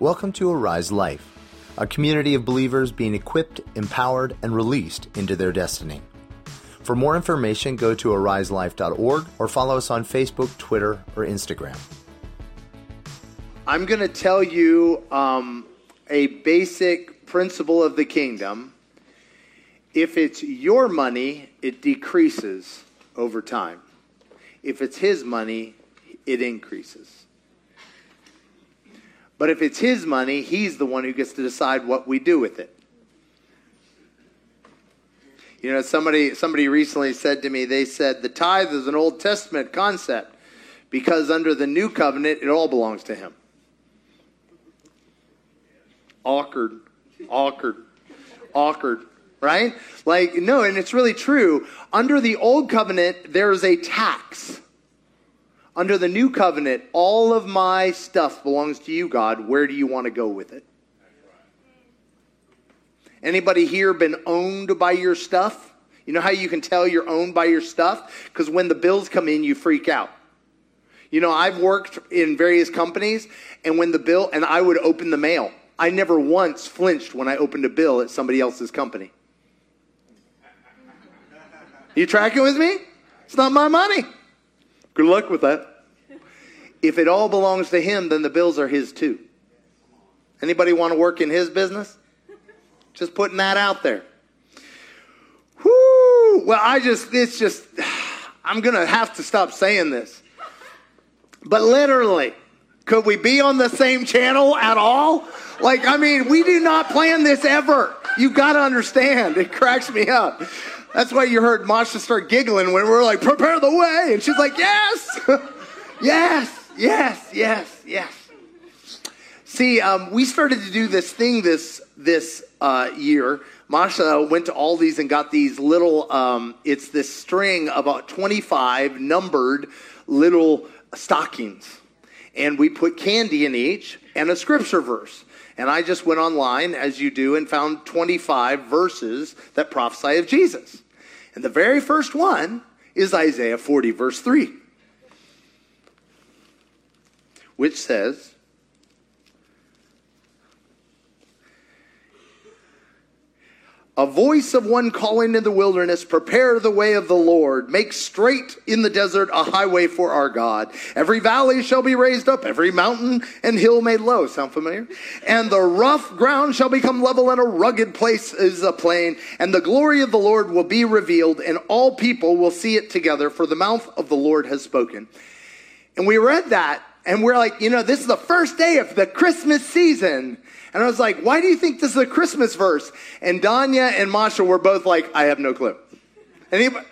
Welcome to Arise Life, a community of believers being equipped, empowered, and released into their destiny. For more information, go to ariselife.org or follow us on Facebook, Twitter, or Instagram. I'm going to tell you um, a basic principle of the kingdom. If it's your money, it decreases over time. If it's his money, it increases. But if it's his money, he's the one who gets to decide what we do with it. You know, somebody somebody recently said to me, they said the tithe is an Old Testament concept because under the new covenant it all belongs to him. Awkward, awkward, awkward, right? Like, no, and it's really true. Under the old covenant, there's a tax. Under the new covenant, all of my stuff belongs to you, God. Where do you want to go with it? Anybody here been owned by your stuff? You know how you can tell you're owned by your stuff? Because when the bills come in, you freak out. You know, I've worked in various companies, and when the bill, and I would open the mail. I never once flinched when I opened a bill at somebody else's company. You tracking with me? It's not my money. Good luck with that. If it all belongs to him, then the bills are his too. Anybody want to work in his business? Just putting that out there. Whoo! Well, I just, it's just, I'm going to have to stop saying this. But literally, could we be on the same channel at all? Like, I mean, we do not plan this ever. You've got to understand. It cracks me up. That's why you heard Masha start giggling when we were like, prepare the way. And she's like, yes, yes, yes, yes, yes. See, um, we started to do this thing this, this uh, year. Masha went to Aldi's and got these little, um, it's this string about 25 numbered little stockings. And we put candy in each and a scripture verse. And I just went online, as you do, and found 25 verses that prophesy of Jesus. And the very first one is Isaiah 40, verse 3, which says, A voice of one calling in the wilderness, prepare the way of the Lord. Make straight in the desert a highway for our God. Every valley shall be raised up, every mountain and hill made low. Sound familiar? And the rough ground shall become level, and a rugged place is a plain. And the glory of the Lord will be revealed, and all people will see it together, for the mouth of the Lord has spoken. And we read that, and we're like, you know, this is the first day of the Christmas season. And I was like, why do you think this is a Christmas verse? And Danya and Masha were both like, I have no clue. Anybody?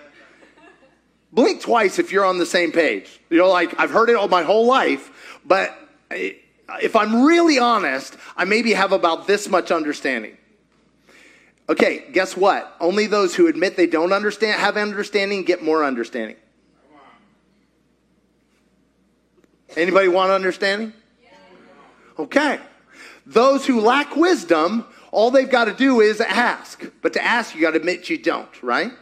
Blink twice if you're on the same page. You know, like, I've heard it all my whole life, but if I'm really honest, I maybe have about this much understanding. Okay, guess what? Only those who admit they don't understand have understanding get more understanding. Anybody want understanding? Okay. Those who lack wisdom, all they've got to do is ask. But to ask, you got to admit you don't, right?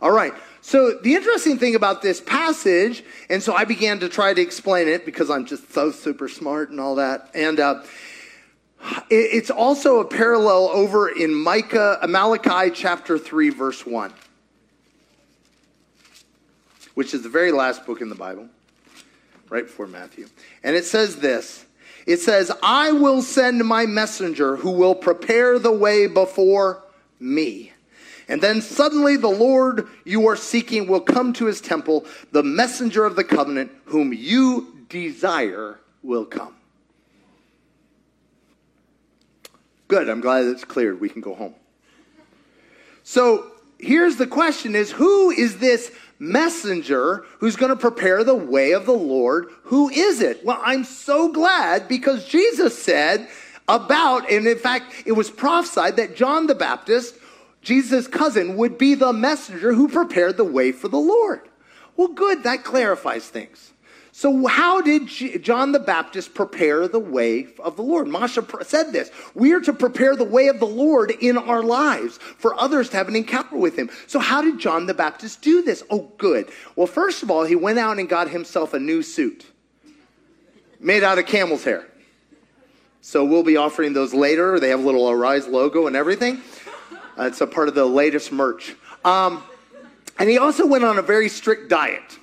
All right. So the interesting thing about this passage, and so I began to try to explain it because I'm just so super smart and all that. And uh, it's also a parallel over in Micah, Malachi chapter 3, verse 1, which is the very last book in the Bible, right before Matthew. And it says this it says, I will send my messenger who will prepare the way before me. And then suddenly the Lord you are seeking will come to his temple. The messenger of the covenant whom you desire will come. Good. I'm glad it's cleared. We can go home. So here's the question is who is this messenger who's going to prepare the way of the Lord. Who is it? Well, I'm so glad because Jesus said about, and in fact, it was prophesied that John the Baptist, Jesus' cousin, would be the messenger who prepared the way for the Lord. Well, good, that clarifies things. So, how did John the Baptist prepare the way of the Lord? Masha said this. We are to prepare the way of the Lord in our lives for others to have an encounter with him. So, how did John the Baptist do this? Oh, good. Well, first of all, he went out and got himself a new suit made out of camel's hair. So we'll be offering those later. They have a little Arise logo and everything. Uh, it's a part of the latest merch. Um, and he also went on a very strict diet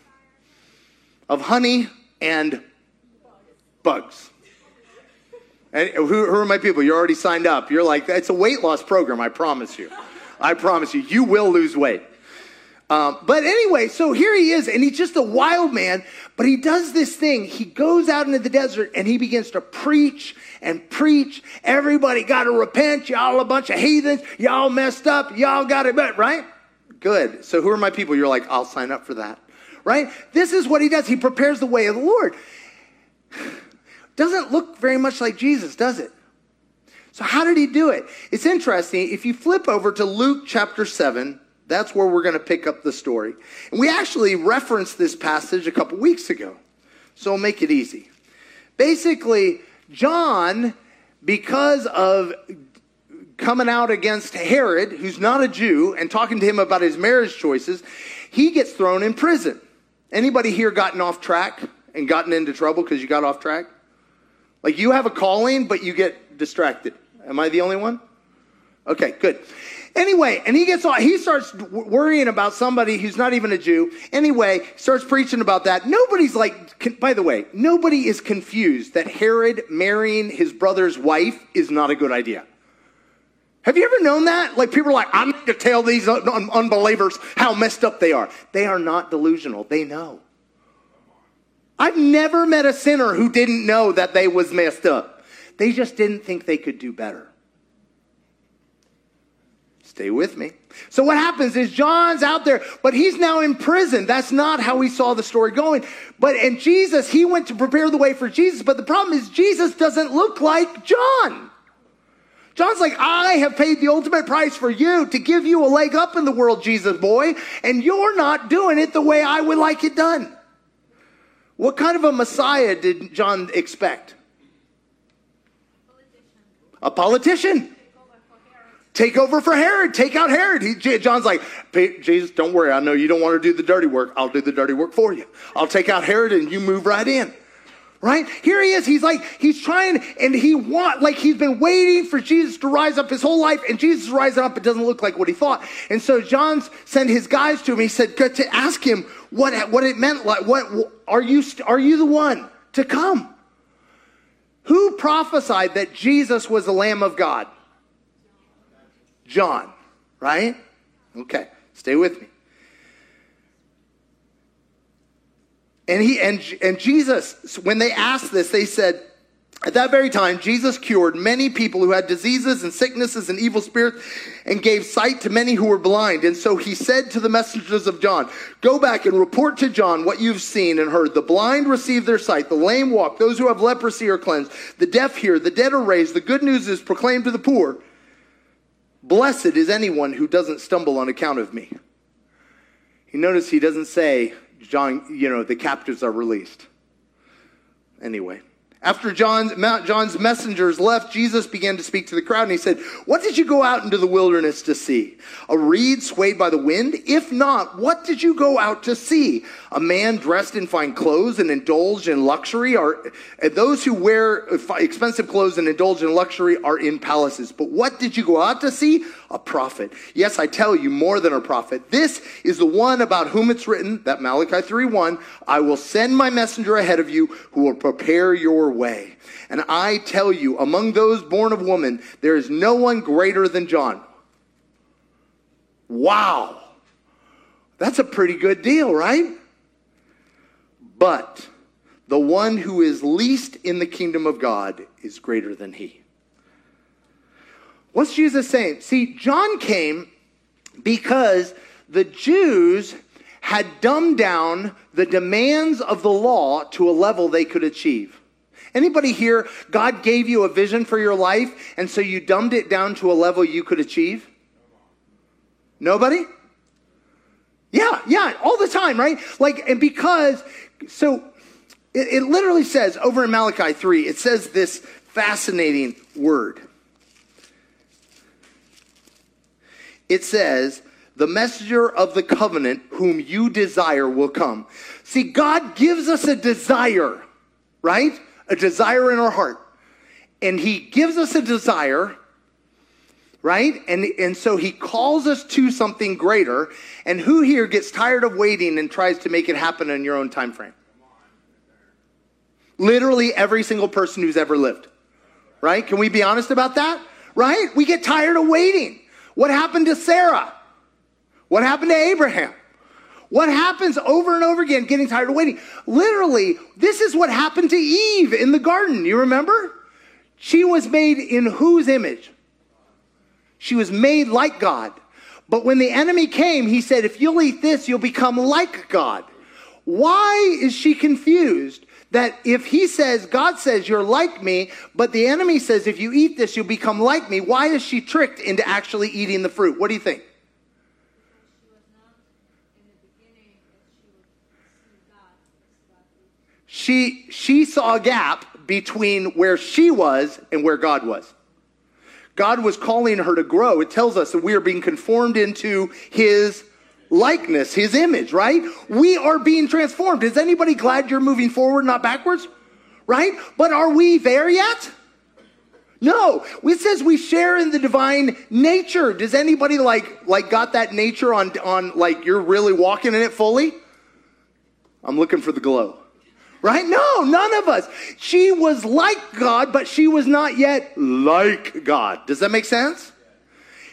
of honey and bugs. And who, who are my people? You're already signed up. You're like, it's a weight loss program, I promise you. I promise you, you will lose weight. Um, but anyway, so here he is, and he's just a wild man, but he does this thing. He goes out into the desert and he begins to preach and preach. Everybody got to repent. Y'all a bunch of heathens. Y'all messed up. Y'all got it, right? Good. So who are my people? You're like, I'll sign up for that, right? This is what he does. He prepares the way of the Lord. Doesn't look very much like Jesus, does it? So how did he do it? It's interesting. If you flip over to Luke chapter 7, that's where we're going to pick up the story. And we actually referenced this passage a couple weeks ago. So I'll make it easy. Basically, John, because of coming out against Herod, who's not a Jew, and talking to him about his marriage choices, he gets thrown in prison. Anybody here gotten off track and gotten into trouble because you got off track? Like you have a calling, but you get distracted. Am I the only one? Okay, good. Anyway, and he gets on, he starts worrying about somebody who's not even a Jew. Anyway, starts preaching about that. Nobody's like, by the way, nobody is confused that Herod marrying his brother's wife is not a good idea. Have you ever known that? Like people are like, I need to tell these un- unbelievers how messed up they are. They are not delusional. They know. I've never met a sinner who didn't know that they was messed up. They just didn't think they could do better. Stay with me. So what happens is John's out there, but he's now in prison. That's not how he saw the story going. But and Jesus, he went to prepare the way for Jesus, but the problem is Jesus doesn't look like John. John's like, I have paid the ultimate price for you to give you a leg up in the world, Jesus boy, and you're not doing it the way I would like it done. What kind of a Messiah did John expect? A politician. Take over for Herod. Take out Herod. He, John's like, Jesus, don't worry. I know you don't want to do the dirty work. I'll do the dirty work for you. I'll take out Herod and you move right in. Right? Here he is. He's like, he's trying and he want, like he's been waiting for Jesus to rise up his whole life and Jesus is rising up. It doesn't look like what he thought. And so John sent his guys to him. He said, to ask him what, what it meant. Like, what, are you, are you the one to come? Who prophesied that Jesus was the Lamb of God? John, right? Okay, stay with me. And he and, and Jesus, when they asked this, they said, at that very time, Jesus cured many people who had diseases and sicknesses and evil spirits and gave sight to many who were blind. And so he said to the messengers of John, Go back and report to John what you've seen and heard. The blind receive their sight, the lame walk, those who have leprosy are cleansed, the deaf hear, the dead are raised, the good news is proclaimed to the poor. Blessed is anyone who doesn't stumble on account of me. You notice he doesn't say, John, you know, the captives are released. Anyway. After John's, John's messengers left, Jesus began to speak to the crowd and he said, What did you go out into the wilderness to see? A reed swayed by the wind? If not, what did you go out to see? A man dressed in fine clothes and indulge in luxury are, those who wear expensive clothes and indulge in luxury are in palaces. But what did you go out to see? A prophet. Yes, I tell you, more than a prophet. This is the one about whom it's written, that Malachi 3 1, I will send my messenger ahead of you who will prepare your way. And I tell you, among those born of woman, there is no one greater than John. Wow. That's a pretty good deal, right? But the one who is least in the kingdom of God is greater than he. What's Jesus saying? See, John came because the Jews had dumbed down the demands of the law to a level they could achieve. Anybody here, God gave you a vision for your life, and so you dumbed it down to a level you could achieve? Nobody? Yeah, yeah, all the time, right? Like, and because, so it, it literally says over in Malachi 3, it says this fascinating word. It says, the messenger of the covenant whom you desire will come. See, God gives us a desire, right? A desire in our heart. and he gives us a desire, right? And, and so he calls us to something greater. And who here gets tired of waiting and tries to make it happen in your own time frame? Literally every single person who's ever lived, right? Can we be honest about that? Right? We get tired of waiting. What happened to Sarah? What happened to Abraham? What happens over and over again, getting tired of waiting? Literally, this is what happened to Eve in the garden. You remember? She was made in whose image? She was made like God. But when the enemy came, he said, If you'll eat this, you'll become like God. Why is she confused that if he says, God says, you're like me, but the enemy says, if you eat this, you'll become like me? Why is she tricked into actually eating the fruit? What do you think? She she saw a gap between where she was and where God was. God was calling her to grow. It tells us that we are being conformed into his likeness, his image, right? We are being transformed. Is anybody glad you're moving forward, not backwards? Right? But are we there yet? No. It says we share in the divine nature. Does anybody like like got that nature on on like you're really walking in it fully? I'm looking for the glow right? No, none of us. She was like God, but she was not yet like God. Does that make sense?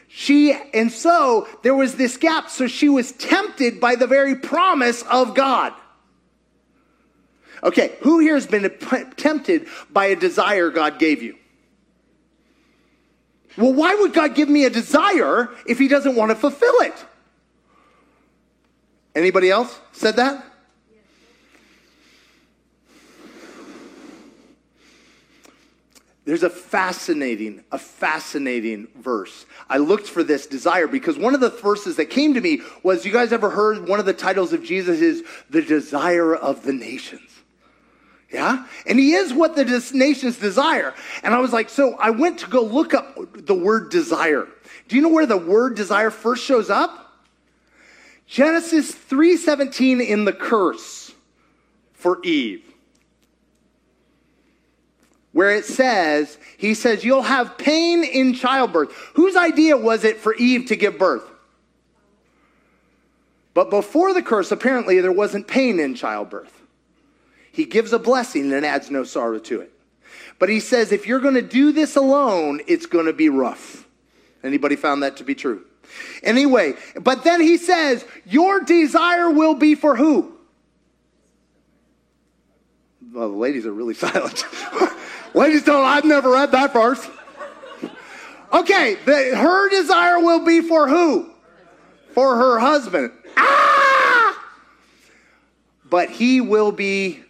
She, and so there was this gap. So she was tempted by the very promise of God. Okay, who here has been tempted by a desire God gave you? Well, why would God give me a desire if he doesn't want to fulfill it? Anybody else said that? There's a fascinating, a fascinating verse. I looked for this desire because one of the verses that came to me was you guys ever heard one of the titles of Jesus is the desire of the nations? Yeah? And he is what the nations desire. And I was like, so I went to go look up the word desire. Do you know where the word desire first shows up? Genesis 3:17 in the curse for Eve where it says, he says, you'll have pain in childbirth. Whose idea was it for Eve to give birth? But before the curse, apparently there wasn't pain in childbirth. He gives a blessing and adds no sorrow to it. But he says, if you're going to do this alone, it's going to be rough. Anybody found that to be true? Anyway, but then he says, your desire will be for who? Well, the ladies are really silent. Ladies don't, I've never read that verse. Okay, the, her desire will be for who? For her husband. Ah! But he will be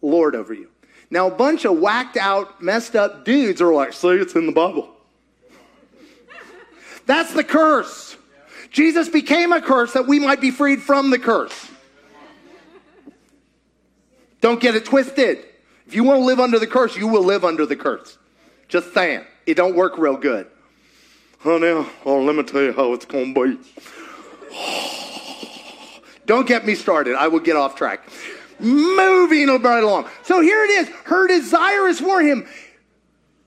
Lord over you. Now, a bunch of whacked out, messed up dudes are like, see, it's in the Bible. That's the curse. Jesus became a curse that we might be freed from the curse. Don't get it twisted. If you want to live under the curse, you will live under the curse. Just saying. It don't work real good. Honey, oh, let me tell you how it's going to be. don't get me started. I will get off track. Moving right along. So here it is. Her desire is for him.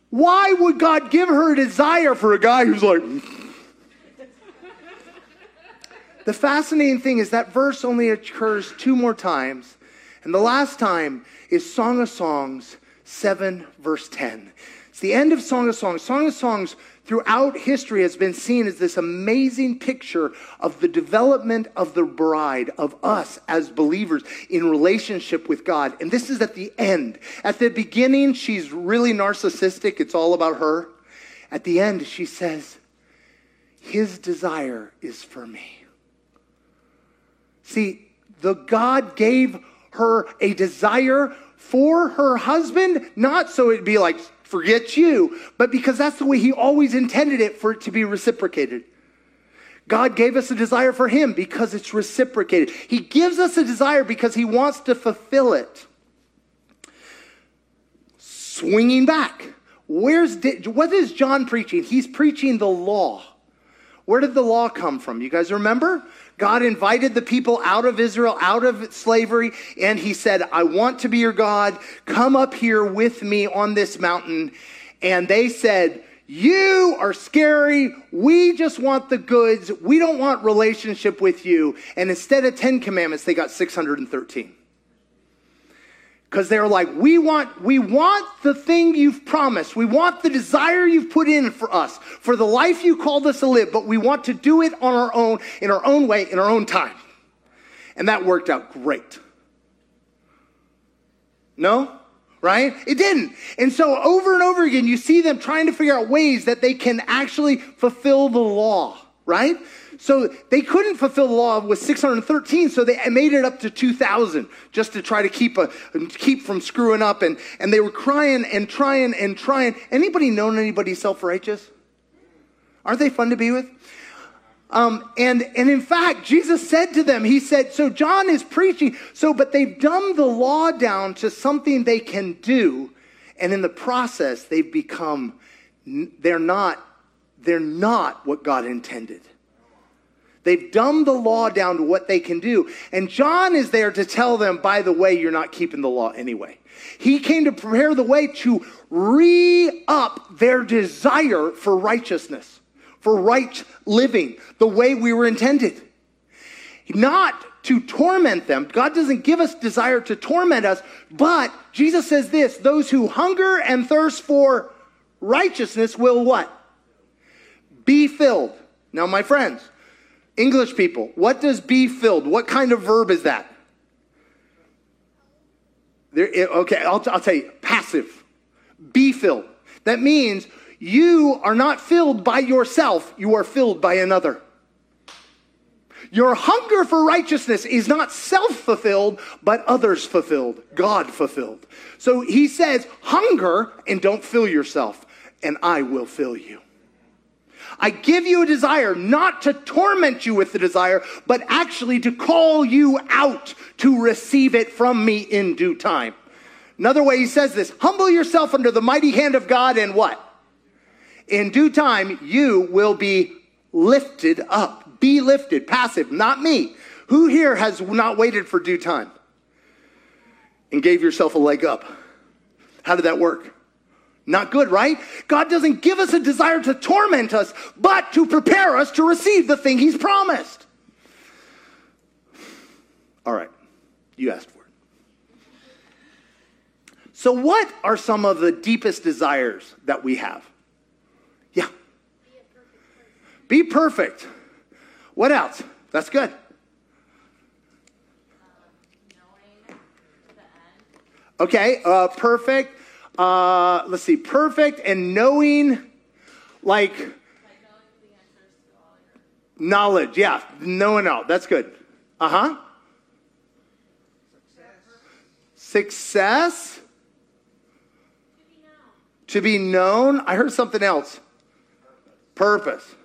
Why would God give her a desire for a guy who's like. the fascinating thing is that verse only occurs two more times. And the last time is Song of Songs 7, verse 10. It's the end of Song of Songs. Song of Songs throughout history has been seen as this amazing picture of the development of the bride, of us as believers in relationship with God. And this is at the end. At the beginning, she's really narcissistic, it's all about her. At the end, she says, His desire is for me. See, the God gave her a desire for her husband, not so it'd be like, forget you, but because that's the way he always intended it for it to be reciprocated. God gave us a desire for him because it's reciprocated. He gives us a desire because he wants to fulfill it. Swinging back. Where's what is John preaching? He's preaching the law. Where did the law come from? You guys remember? God invited the people out of Israel, out of slavery, and he said, I want to be your God. Come up here with me on this mountain. and they said, you are scary. We just want the goods. We don't want relationship with you. And instead of 10 commandments, they got 613 because they're like we want we want the thing you've promised. We want the desire you've put in for us for the life you called us to live but we want to do it on our own in our own way in our own time. And that worked out great. No? Right? It didn't. And so over and over again you see them trying to figure out ways that they can actually fulfill the law right so they couldn't fulfill the law with 613, so they made it up to 2,000 just to try to keep, a, keep from screwing up. And, and they were crying and trying and trying. Anybody known anybody self-righteous? Aren't they fun to be with? Um, and, and in fact, Jesus said to them, He said, So John is preaching, so, but they've dumbed the law down to something they can do. And in the process, they've become, they're not, they're not what God intended. They've dumbed the law down to what they can do. And John is there to tell them, by the way, you're not keeping the law anyway. He came to prepare the way to re up their desire for righteousness, for right living, the way we were intended. Not to torment them. God doesn't give us desire to torment us, but Jesus says this those who hunger and thirst for righteousness will what? Be filled. Now, my friends, English people, what does be filled? What kind of verb is that? There, eh, okay, I'll, I'll tell you, passive. Be filled. That means you are not filled by yourself, you are filled by another. Your hunger for righteousness is not self fulfilled, but others fulfilled, God fulfilled. So he says, hunger and don't fill yourself, and I will fill you. I give you a desire not to torment you with the desire, but actually to call you out to receive it from me in due time. Another way he says this humble yourself under the mighty hand of God, and what? In due time, you will be lifted up. Be lifted, passive, not me. Who here has not waited for due time and gave yourself a leg up? How did that work? Not good, right? God doesn't give us a desire to torment us, but to prepare us to receive the thing He's promised. All right, you asked for it. So, what are some of the deepest desires that we have? Yeah. Be perfect. What else? That's good. Okay, uh, perfect uh, let's see, perfect and knowing, like, knowledge. Yeah, knowing all. That's good. Uh huh. Success. Success. To be known. I heard something else. Purpose.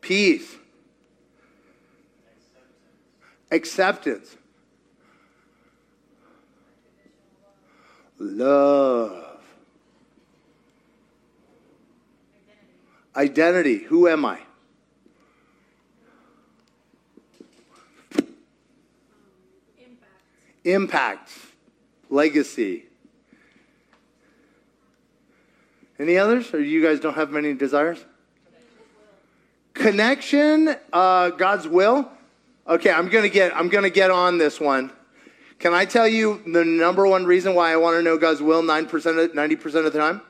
Peace. Acceptance. Love. Identity. Who am I? Impact. Impact. Legacy. Any others? Or you guys don't have many desires? Connection, uh, God's will. Okay, I'm gonna get I'm gonna get on this one. Can I tell you the number one reason why I want to know God's will 9% of, 90% of the time?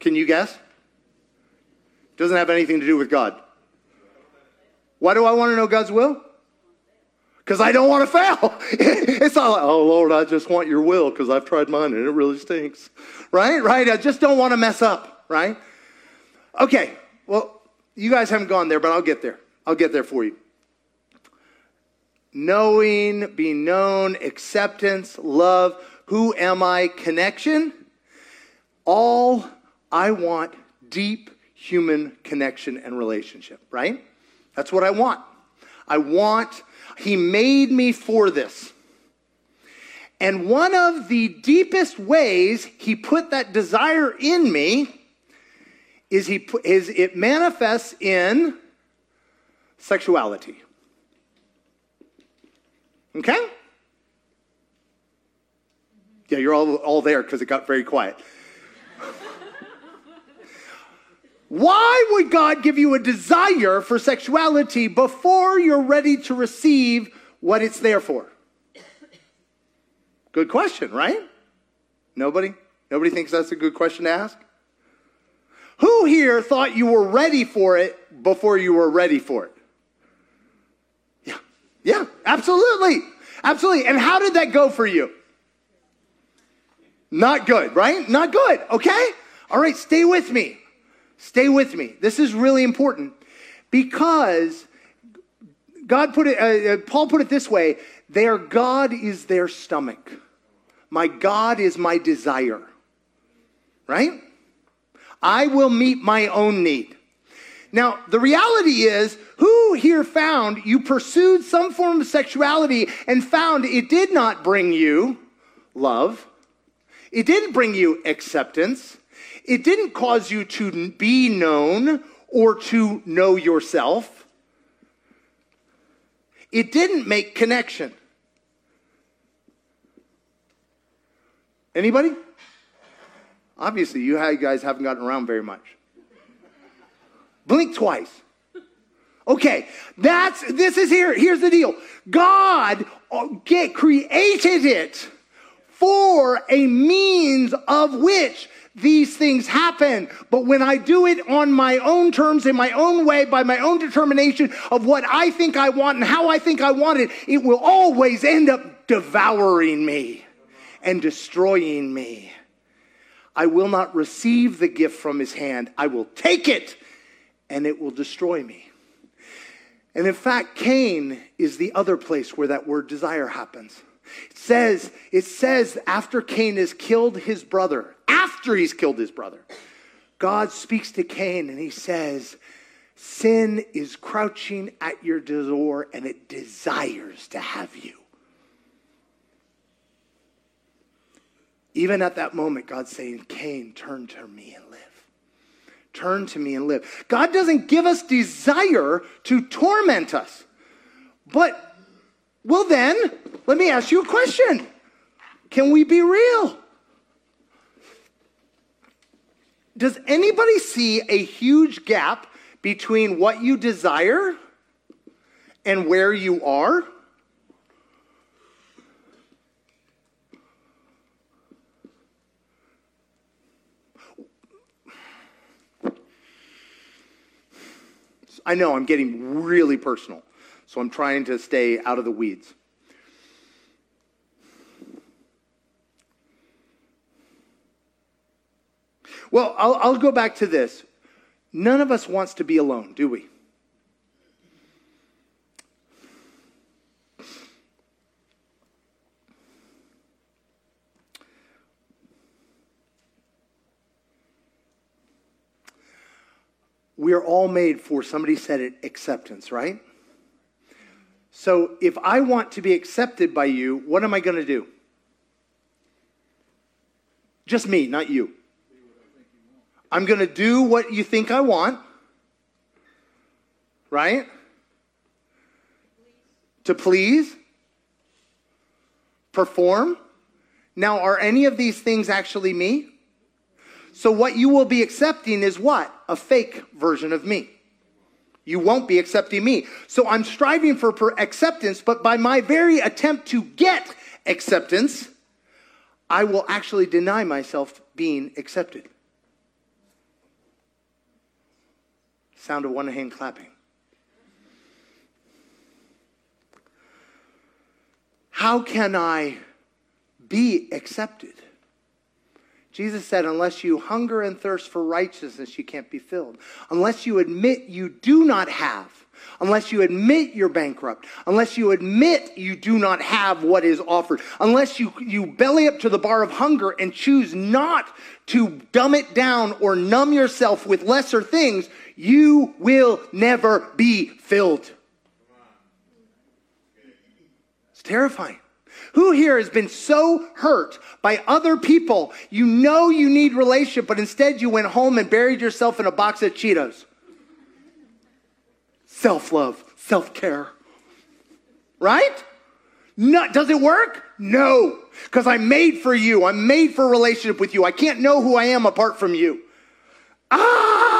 Can you guess? It Doesn't have anything to do with God. Why do I want to know God's will? Because I don't want to fail. it's not like, oh Lord, I just want your will because I've tried mine and it really stinks. Right? Right? I just don't want to mess up. Right? Okay. Well, you guys haven't gone there, but I'll get there. I'll get there for you knowing, being known, acceptance, love, who am I, connection. All I want deep human connection and relationship, right? That's what I want. I want, He made me for this. And one of the deepest ways He put that desire in me is, he, is it manifests in sexuality. Okay? Yeah, you're all, all there because it got very quiet. Why would God give you a desire for sexuality before you're ready to receive what it's there for? Good question, right? Nobody? Nobody thinks that's a good question to ask? Who here thought you were ready for it before you were ready for it? Yeah, absolutely. Absolutely. And how did that go for you? Not good, right? Not good, okay? All right, stay with me. Stay with me. This is really important because God put it, uh, uh, Paul put it this way their God is their stomach. My God is my desire. Right? I will meet my own need. Now, the reality is, who here found you pursued some form of sexuality and found it did not bring you love? It didn't bring you acceptance. It didn't cause you to be known or to know yourself. It didn't make connection. Anybody? Obviously, you guys haven't gotten around very much. Blink twice. Okay, that's this is here. Here's the deal. God uh, get created it for a means of which these things happen. But when I do it on my own terms, in my own way, by my own determination of what I think I want and how I think I want it, it will always end up devouring me and destroying me. I will not receive the gift from his hand. I will take it and it will destroy me. And in fact, Cain is the other place where that word desire happens. It says, it says after Cain has killed his brother, after he's killed his brother, God speaks to Cain and he says, Sin is crouching at your door and it desires to have you. Even at that moment, God's saying, Cain, turn to me and. Turn to me and live. God doesn't give us desire to torment us. But, well, then, let me ask you a question Can we be real? Does anybody see a huge gap between what you desire and where you are? I know I'm getting really personal, so I'm trying to stay out of the weeds. Well, I'll, I'll go back to this. None of us wants to be alone, do we? We are all made for, somebody said it, acceptance, right? So if I want to be accepted by you, what am I going to do? Just me, not you. I'm going to do what you think I want, right? To please, perform. Now, are any of these things actually me? So, what you will be accepting is what? A fake version of me. You won't be accepting me. So, I'm striving for, acceptance, but by my very attempt to get acceptance, I will actually deny myself being accepted. Sound of one hand clapping. How can I be accepted? Jesus said, unless you hunger and thirst for righteousness, you can't be filled. Unless you admit you do not have, unless you admit you're bankrupt, unless you admit you do not have what is offered, unless you, you belly up to the bar of hunger and choose not to dumb it down or numb yourself with lesser things, you will never be filled. It's terrifying. Who here has been so hurt by other people? You know you need relationship, but instead you went home and buried yourself in a box of Cheetos. Self love, self care. Right? No, does it work? No, because I'm made for you. I'm made for a relationship with you. I can't know who I am apart from you. Ah!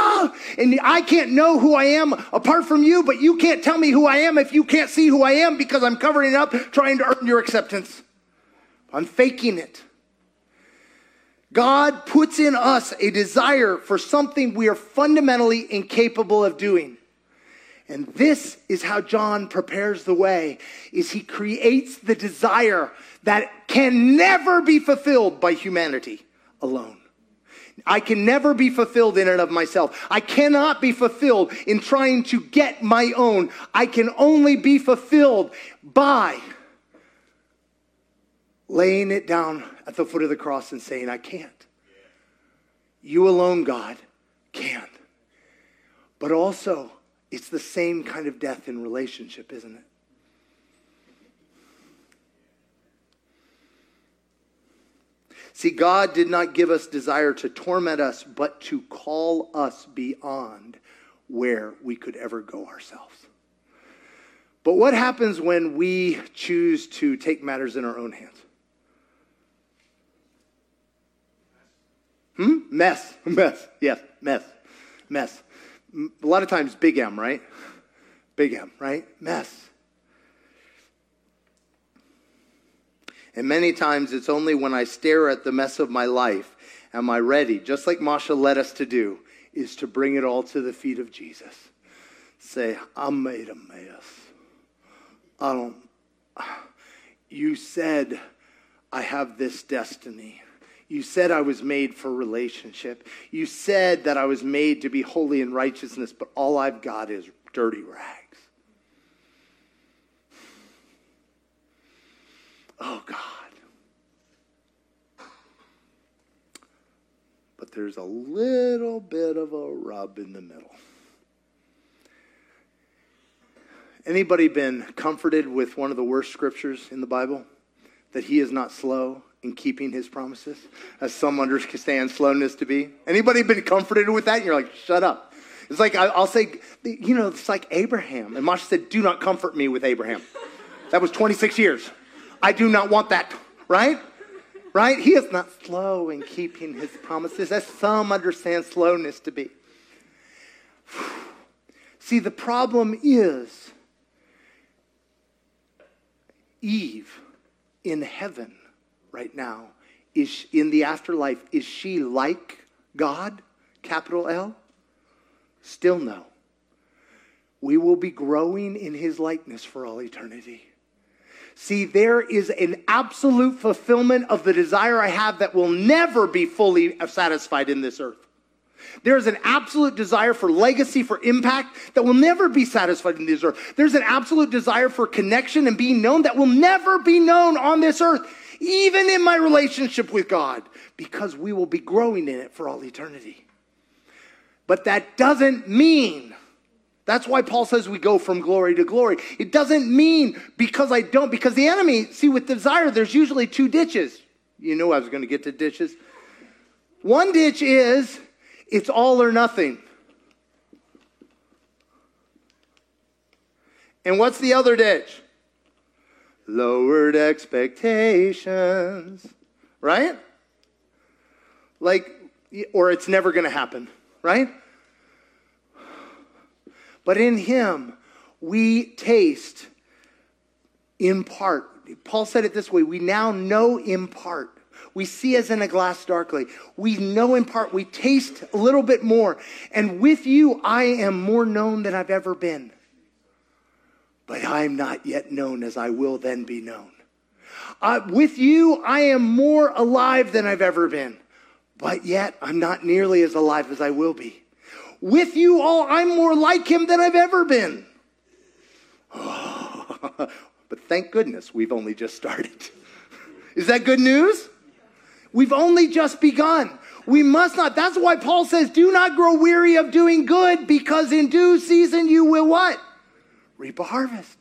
And I can't know who I am apart from you, but you can't tell me who I am if you can't see who I am because I'm covering up trying to earn your acceptance. I'm faking it. God puts in us a desire for something we are fundamentally incapable of doing. And this is how John prepares the way is he creates the desire that can never be fulfilled by humanity alone. I can never be fulfilled in and of myself. I cannot be fulfilled in trying to get my own. I can only be fulfilled by laying it down at the foot of the cross and saying, I can't. You alone, God, can. But also, it's the same kind of death in relationship, isn't it? See, God did not give us desire to torment us, but to call us beyond where we could ever go ourselves. But what happens when we choose to take matters in our own hands? Hmm? Mess. Mess. Yes, mess. Mess. A lot of times, big M, right? Big M, right? Mess. And many times it's only when I stare at the mess of my life am I ready, just like Masha led us to do, is to bring it all to the feet of Jesus. Say, I made a mess. I don't, you said I have this destiny. You said I was made for relationship. You said that I was made to be holy in righteousness, but all I've got is dirty rags. Oh, God. But there's a little bit of a rub in the middle. Anybody been comforted with one of the worst scriptures in the Bible? That he is not slow in keeping his promises, as some understand slowness to be? Anybody been comforted with that? You're like, shut up. It's like, I'll say, you know, it's like Abraham. And Masha said, do not comfort me with Abraham. That was 26 years. I do not want that, right? Right? He is not slow in keeping his promises, as some understand slowness to be. See, the problem is Eve in heaven right now? Is in the afterlife, is she like God, capital L? Still no. We will be growing in his likeness for all eternity. See, there is an absolute fulfillment of the desire I have that will never be fully satisfied in this earth. There is an absolute desire for legacy, for impact that will never be satisfied in this earth. There's an absolute desire for connection and being known that will never be known on this earth even in my relationship with God, because we will be growing in it for all eternity. But that doesn't mean, that's why Paul says we go from glory to glory. It doesn't mean because I don't, because the enemy, see, with desire, there's usually two ditches. You knew I was going to get to ditches. One ditch is it's all or nothing. And what's the other ditch? lowered expectations, right? Like, or it's never going to happen, right? But in Him, we taste in part. Paul said it this way we now know in part. We see as in a glass darkly. We know in part. We taste a little bit more. And with you, I am more known than I've ever been but I am not yet known as I will then be known. Uh, with you, I am more alive than I've ever been, but yet I'm not nearly as alive as I will be. With you all, I'm more like him than I've ever been. But thank goodness we've only just started. Is that good news? We've only just begun. We must not. That's why Paul says, do not grow weary of doing good because in due season you will what? reap a harvest.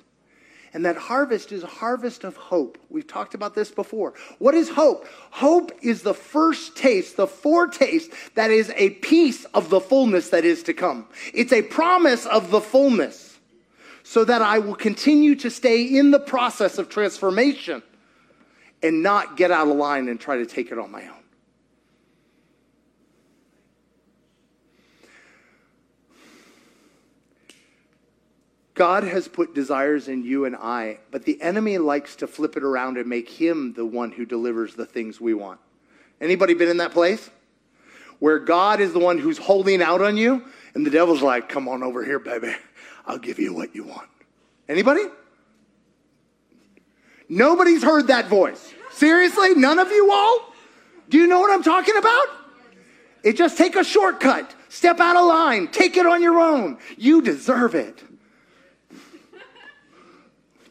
And that harvest is a harvest of hope. We've talked about this before. What is hope? Hope is the first taste, the foretaste that is a piece of the fullness that is to come. It's a promise of the fullness so that I will continue to stay in the process of transformation and not get out of line and try to take it on my own. God has put desires in you and I, but the enemy likes to flip it around and make him the one who delivers the things we want. Anybody been in that place? Where God is the one who's holding out on you and the devil's like, "Come on over here, baby. I'll give you what you want." Anybody? Nobody's heard that voice. Seriously? None of you all? Do you know what I'm talking about? It just take a shortcut. Step out of line. Take it on your own. You deserve it.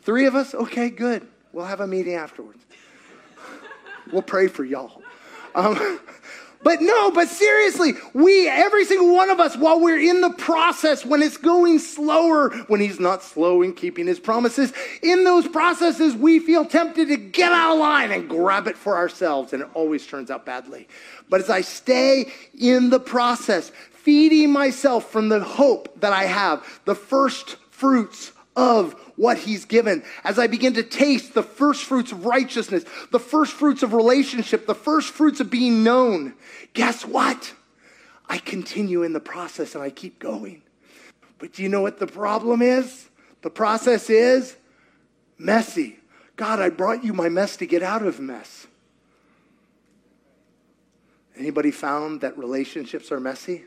Three of us? Okay, good. We'll have a meeting afterwards. We'll pray for y'all. Um, but no, but seriously, we, every single one of us, while we're in the process, when it's going slower, when he's not slow in keeping his promises, in those processes, we feel tempted to get out of line and grab it for ourselves, and it always turns out badly. But as I stay in the process, feeding myself from the hope that I have, the first fruits of what he's given. As I begin to taste the first fruits of righteousness, the first fruits of relationship, the first fruits of being known, guess what? I continue in the process and I keep going. But do you know what the problem is? The process is messy. God, I brought you my mess to get out of mess. Anybody found that relationships are messy?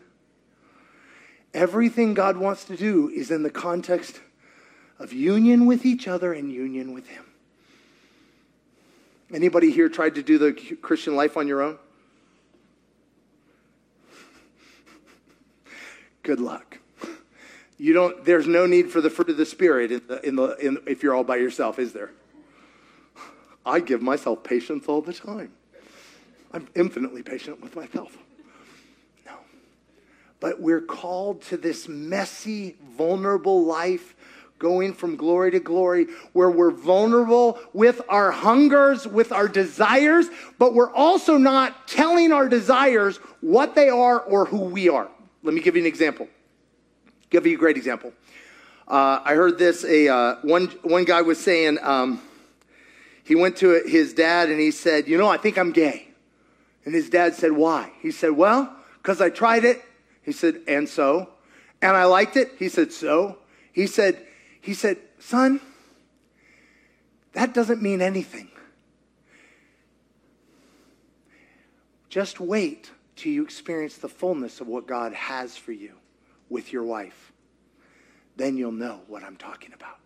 Everything God wants to do is in the context of union with each other and union with Him. Anybody here tried to do the Christian life on your own? Good luck. You don't, there's no need for the fruit of the Spirit in the, in the, in, if you're all by yourself, is there? I give myself patience all the time. I'm infinitely patient with myself. No. But we're called to this messy, vulnerable life going from glory to glory, where we're vulnerable with our hungers, with our desires, but we're also not telling our desires what they are or who we are. Let me give you an example. Give you a great example. Uh, I heard this. A uh, one one guy was saying um, he went to his dad and he said, "You know, I think I'm gay." And his dad said, "Why?" He said, "Well, because I tried it." He said, "And so?" And I liked it. He said, "So?" He said, he said, Son, that doesn't mean anything. Just wait till you experience the fullness of what God has for you with your wife. Then you'll know what I'm talking about.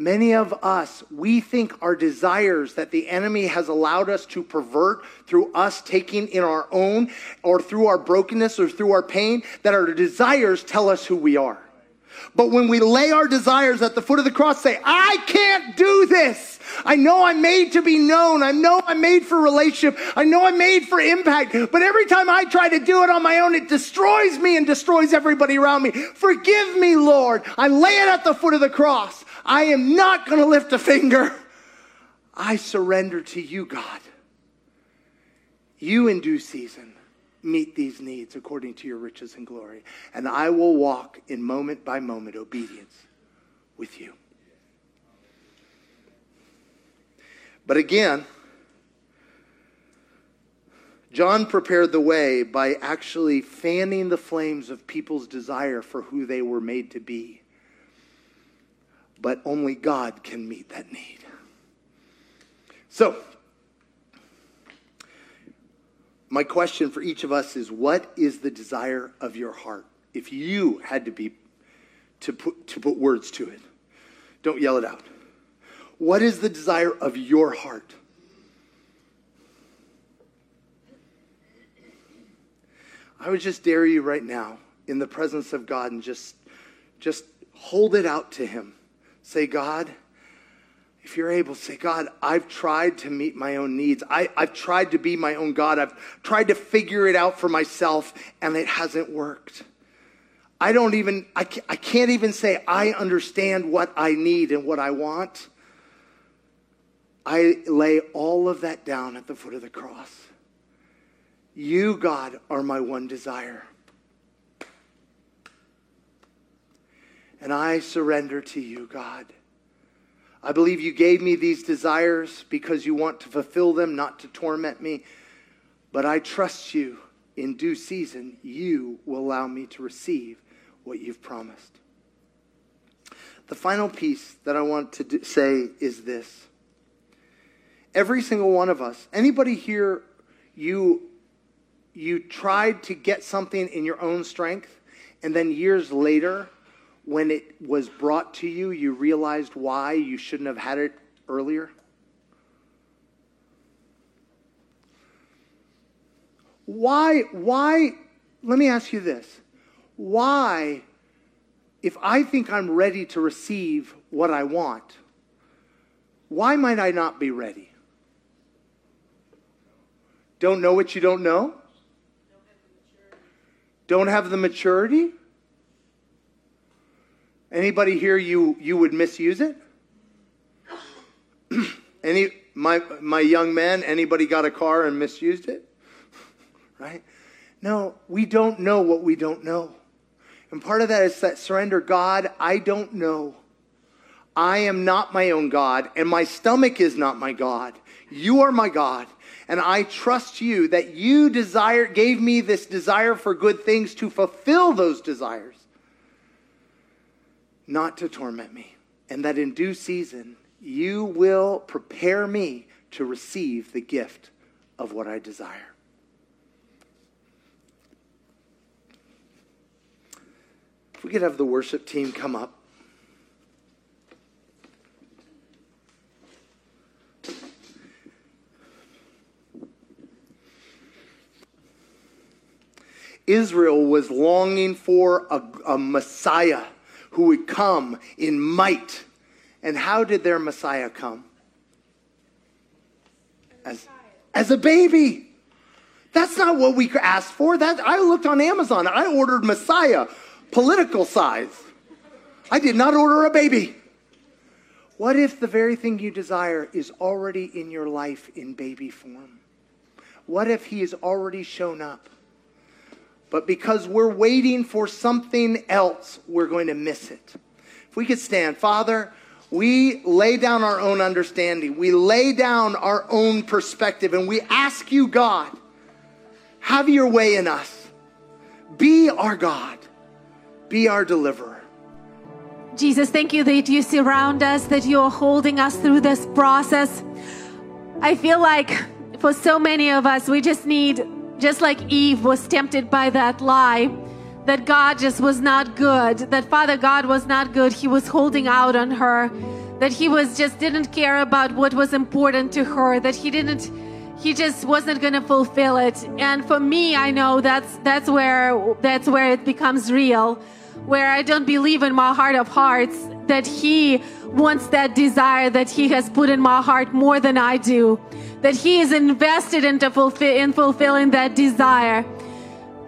Many of us, we think our desires that the enemy has allowed us to pervert through us taking in our own or through our brokenness or through our pain, that our desires tell us who we are. But when we lay our desires at the foot of the cross, say, I can't do this. I know I'm made to be known. I know I'm made for relationship. I know I'm made for impact. But every time I try to do it on my own, it destroys me and destroys everybody around me. Forgive me, Lord. I lay it at the foot of the cross. I am not going to lift a finger. I surrender to you, God. You in due season meet these needs according to your riches and glory. And I will walk in moment by moment obedience with you. But again, John prepared the way by actually fanning the flames of people's desire for who they were made to be. But only God can meet that need. So, my question for each of us is what is the desire of your heart? If you had to be to put to put words to it. Don't yell it out. What is the desire of your heart? I would just dare you right now in the presence of God and just just hold it out to him. Say, God, if you're able to say, God, I've tried to meet my own needs. I, have tried to be my own God. I've tried to figure it out for myself, and it hasn't worked. I don't even, I can't, I can't even say I understand what I need and what I want. I lay all of that down at the foot of the cross. You, God, are my one desire. And I surrender to you, God. I believe you gave me these desires because you want to fulfill them, not to torment me. But I trust you in due season, you will allow me to receive what you've promised. The final piece that I want to do, say is this. Every single one of us, anybody here, you, you tried to get something in your own strength, and then years later, when it was brought to you, you realized why you shouldn't have had it earlier? Why, why, let me ask you this. Why, if I think I'm ready to receive what I want, why might I not be ready? Don't know what you don't know? Don't have the maturity? Anybody here you you would misuse it? Any my my young man, anybody got a car and misused it? right? No, we don't know what we don't know. And part of that is that surrender God, I don't know. I am not my own God, and my stomach is not my God. You are my God. And I trust you that you desire, gave me this desire for good things to fulfill those desires not to torment me, and that in due season you will prepare me to receive the gift of what I desire. If we could have the worship team come up. Israel was longing for a, a Messiah who would come in might. And how did their Messiah come? As, as a baby. That's not what we asked for. That I looked on Amazon. I ordered Messiah, political size. I did not order a baby. What if the very thing you desire is already in your life in baby form? What if he has already shown up? But because we're waiting for something else, we're going to miss it. If we could stand, Father, we lay down our own understanding, we lay down our own perspective, and we ask you, God, have your way in us. Be our God, be our deliverer. Jesus, thank you that you surround us, that you are holding us through this process. I feel like for so many of us, we just need just like Eve was tempted by that lie, that God just was not good, that Father God was not good. He was holding out on her, that he was just didn't care about what was important to her, that he didn't he just wasn't going to fulfill it. And for me, I know that's that's where that's where it becomes real, where I don't believe in my heart of hearts that he wants that desire that he has put in my heart more than I do that He is invested into in fulfilling that desire.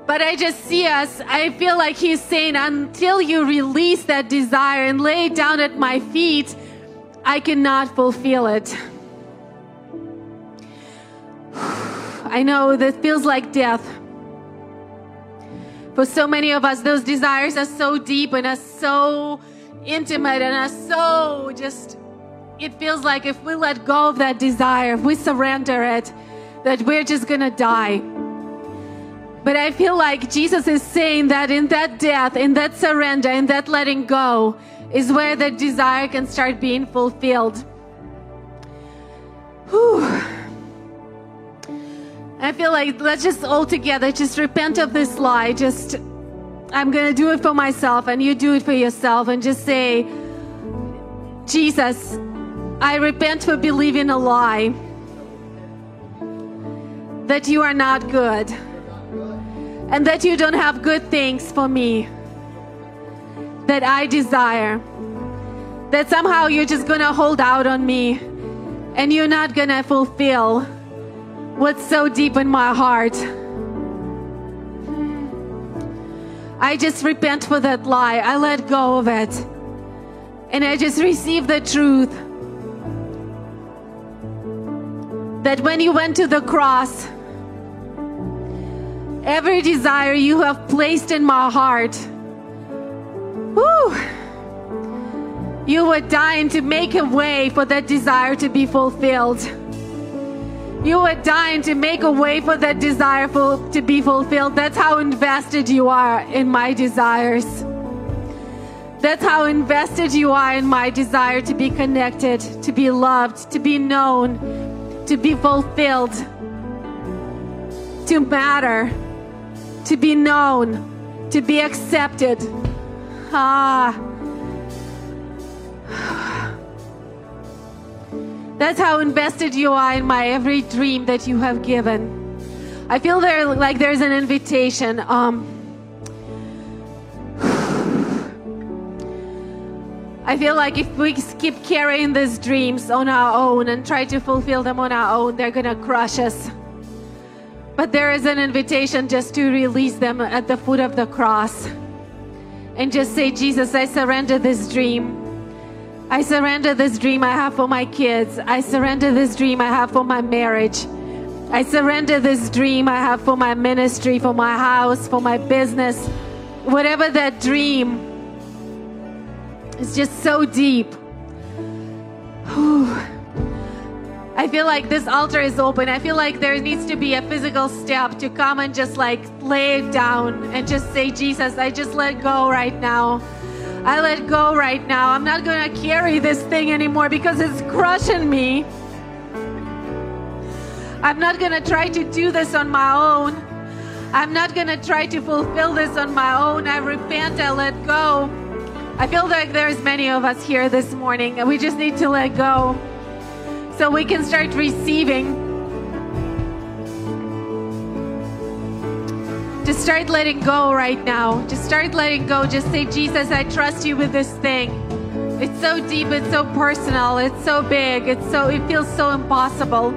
But I just see us, I feel like He's saying, until you release that desire and lay it down at my feet, I cannot fulfill it. I know that feels like death. For so many of us, those desires are so deep and are so intimate and are so just it feels like if we let go of that desire, if we surrender it, that we're just gonna die. But I feel like Jesus is saying that in that death, in that surrender, in that letting go, is where the desire can start being fulfilled. Whew. I feel like let's just all together just repent of this lie. Just, I'm to do it for myself, and you do it for yourself, and just say, Jesus, I repent for believing a lie that you are not good and that you don't have good things for me that I desire. That somehow you're just gonna hold out on me and you're not gonna fulfill what's so deep in my heart. I just repent for that lie. I let go of it. And I just receive the truth that when you went to the cross, every desire you have placed in my heart, whew, You were dying to make a way for that desire to be fulfilled. You were dying to make a way for that desire for, to be fulfilled. That's how invested you are in my desires. That's how invested you are in my desire to be connected, to be loved, to be known, to be fulfilled, to matter, to be known, to be accepted. Ah. That's how invested you are in my every dream that you have given. I feel there like there's an invitation. Um, I feel like if we keep carrying these dreams on our own and try to fulfill them on our own, they're gonna crush us. But there is an invitation just to release them at the foot of the cross and just say, Jesus, I surrender this dream. I surrender this dream I have for my kids. I surrender this dream I have for my marriage. I surrender this dream I have for my ministry, for my house, for my business. Whatever that dream is just so deep. Whew. I feel like this altar is open. I feel like there needs to be a physical step to come and just like lay it down and just say, Jesus, I just let go right now. I let go right now. I'm not going to carry this thing anymore because it's crushing me. I'm not going to try to do this on my own. I'm not going to try to fulfill this on my own. I repent, I let go. I feel like there's many of us here this morning and we just need to let go so we can start receiving. Just start letting go right now. Just start letting go. Just say, Jesus, I trust you with this thing. It's so deep, it's so personal, it's so big, it's so it feels so impossible.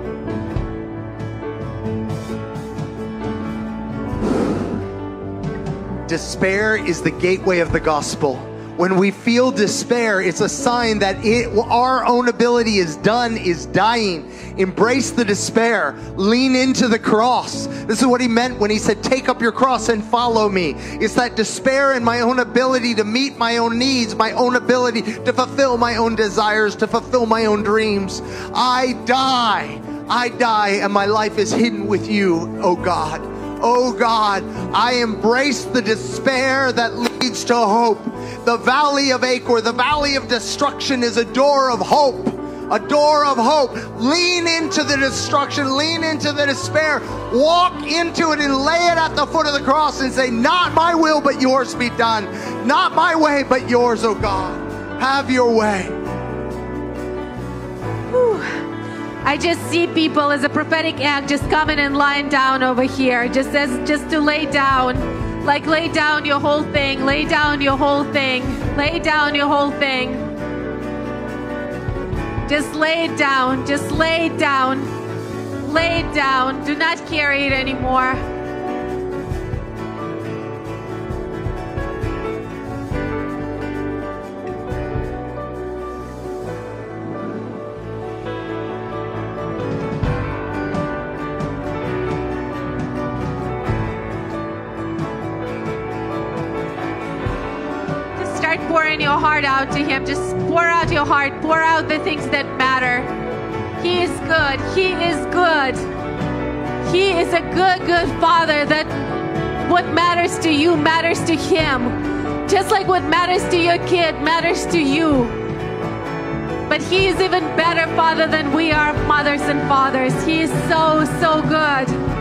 Despair is the gateway of the gospel. When we feel despair, it's a sign that it, our own ability is done, is dying. Embrace the despair. Lean into the cross. This is what he meant when he said, Take up your cross and follow me. It's that despair in my own ability to meet my own needs, my own ability to fulfill my own desires, to fulfill my own dreams. I die. I die, and my life is hidden with you, oh God. Oh God, I embrace the despair that leads to hope. The valley of Achor, the valley of destruction, is a door of hope. A door of hope. Lean into the destruction, lean into the despair, walk into it and lay it at the foot of the cross and say, Not my will, but yours be done. Not my way, but yours, oh God. Have your way. Whew. I just see people as a prophetic act just coming and lying down over here, just as just to lay down. Like lay down your whole thing, lay down your whole thing, lay down your whole thing. Just lay it down, just lay it down, lay it down. Do not carry it anymore. Pouring your heart out to Him. Just pour out your heart, pour out the things that matter. He is good. He is good. He is a good, good Father that what matters to you matters to Him. Just like what matters to your kid matters to you. But He is even better Father than we are mothers and fathers. He is so, so good.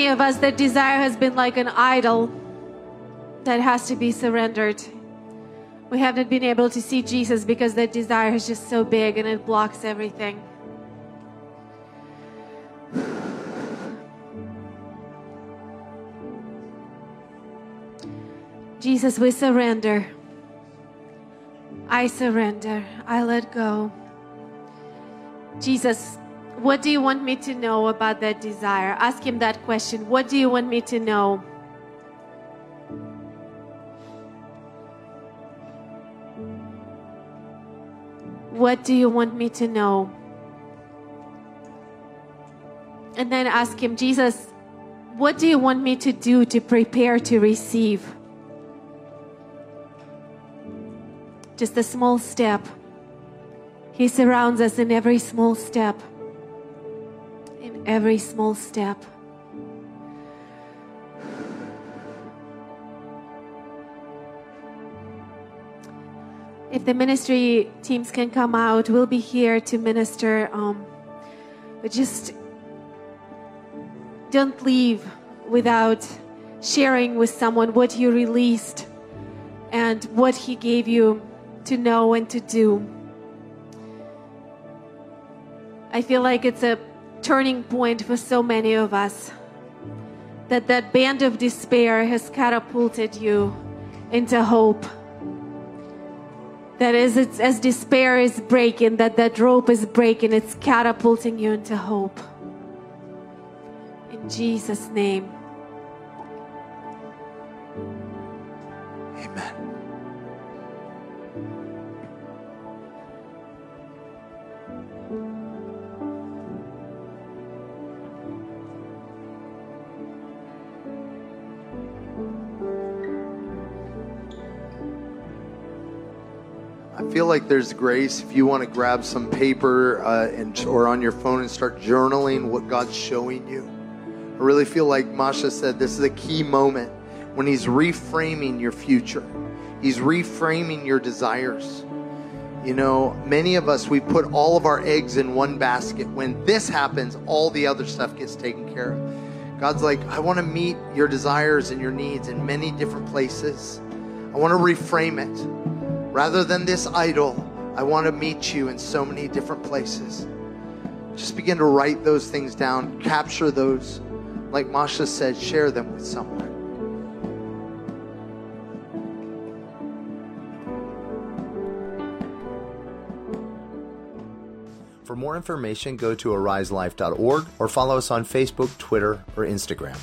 Many of us that desire has been like an idol that has to be surrendered. We haven't been able to see Jesus because that desire is just so big and it blocks everything. Jesus, we surrender. I surrender. I let go. Jesus, what do you want me to know about that desire? Ask him that question. What do you want me to know? What do you want me to know? And then ask him, Jesus, what do you want me to do to prepare to receive? Just a small step. He surrounds us in every small step. Every small step. If the ministry teams can come out, we'll be here to minister. Um, but just don't leave without sharing with someone what you released and what He gave you to know and to do. I feel like it's a turning point for so many of us. That that band of despair has catapulted you into hope. That as, it's, as despair is breaking, that that rope is breaking, it's catapulting you into hope. In Jesus' name. Like there's grace if you want to grab some paper uh, and or on your phone and start journaling what God's showing you. I really feel like Masha said this is a key moment when He's reframing your future. He's reframing your desires. You know, many of us, we put all of our eggs in one basket. When this happens, all the other stuff gets taken care of. God's like, I want to meet your desires and your needs in many different places. I want to reframe it. Rather than this idol, I want to meet you in so many different places. Just begin to write those things down, capture those. Like Masha said, share them with someone. For more information, go to ariselife.org or follow us on Facebook, Twitter, or Instagram.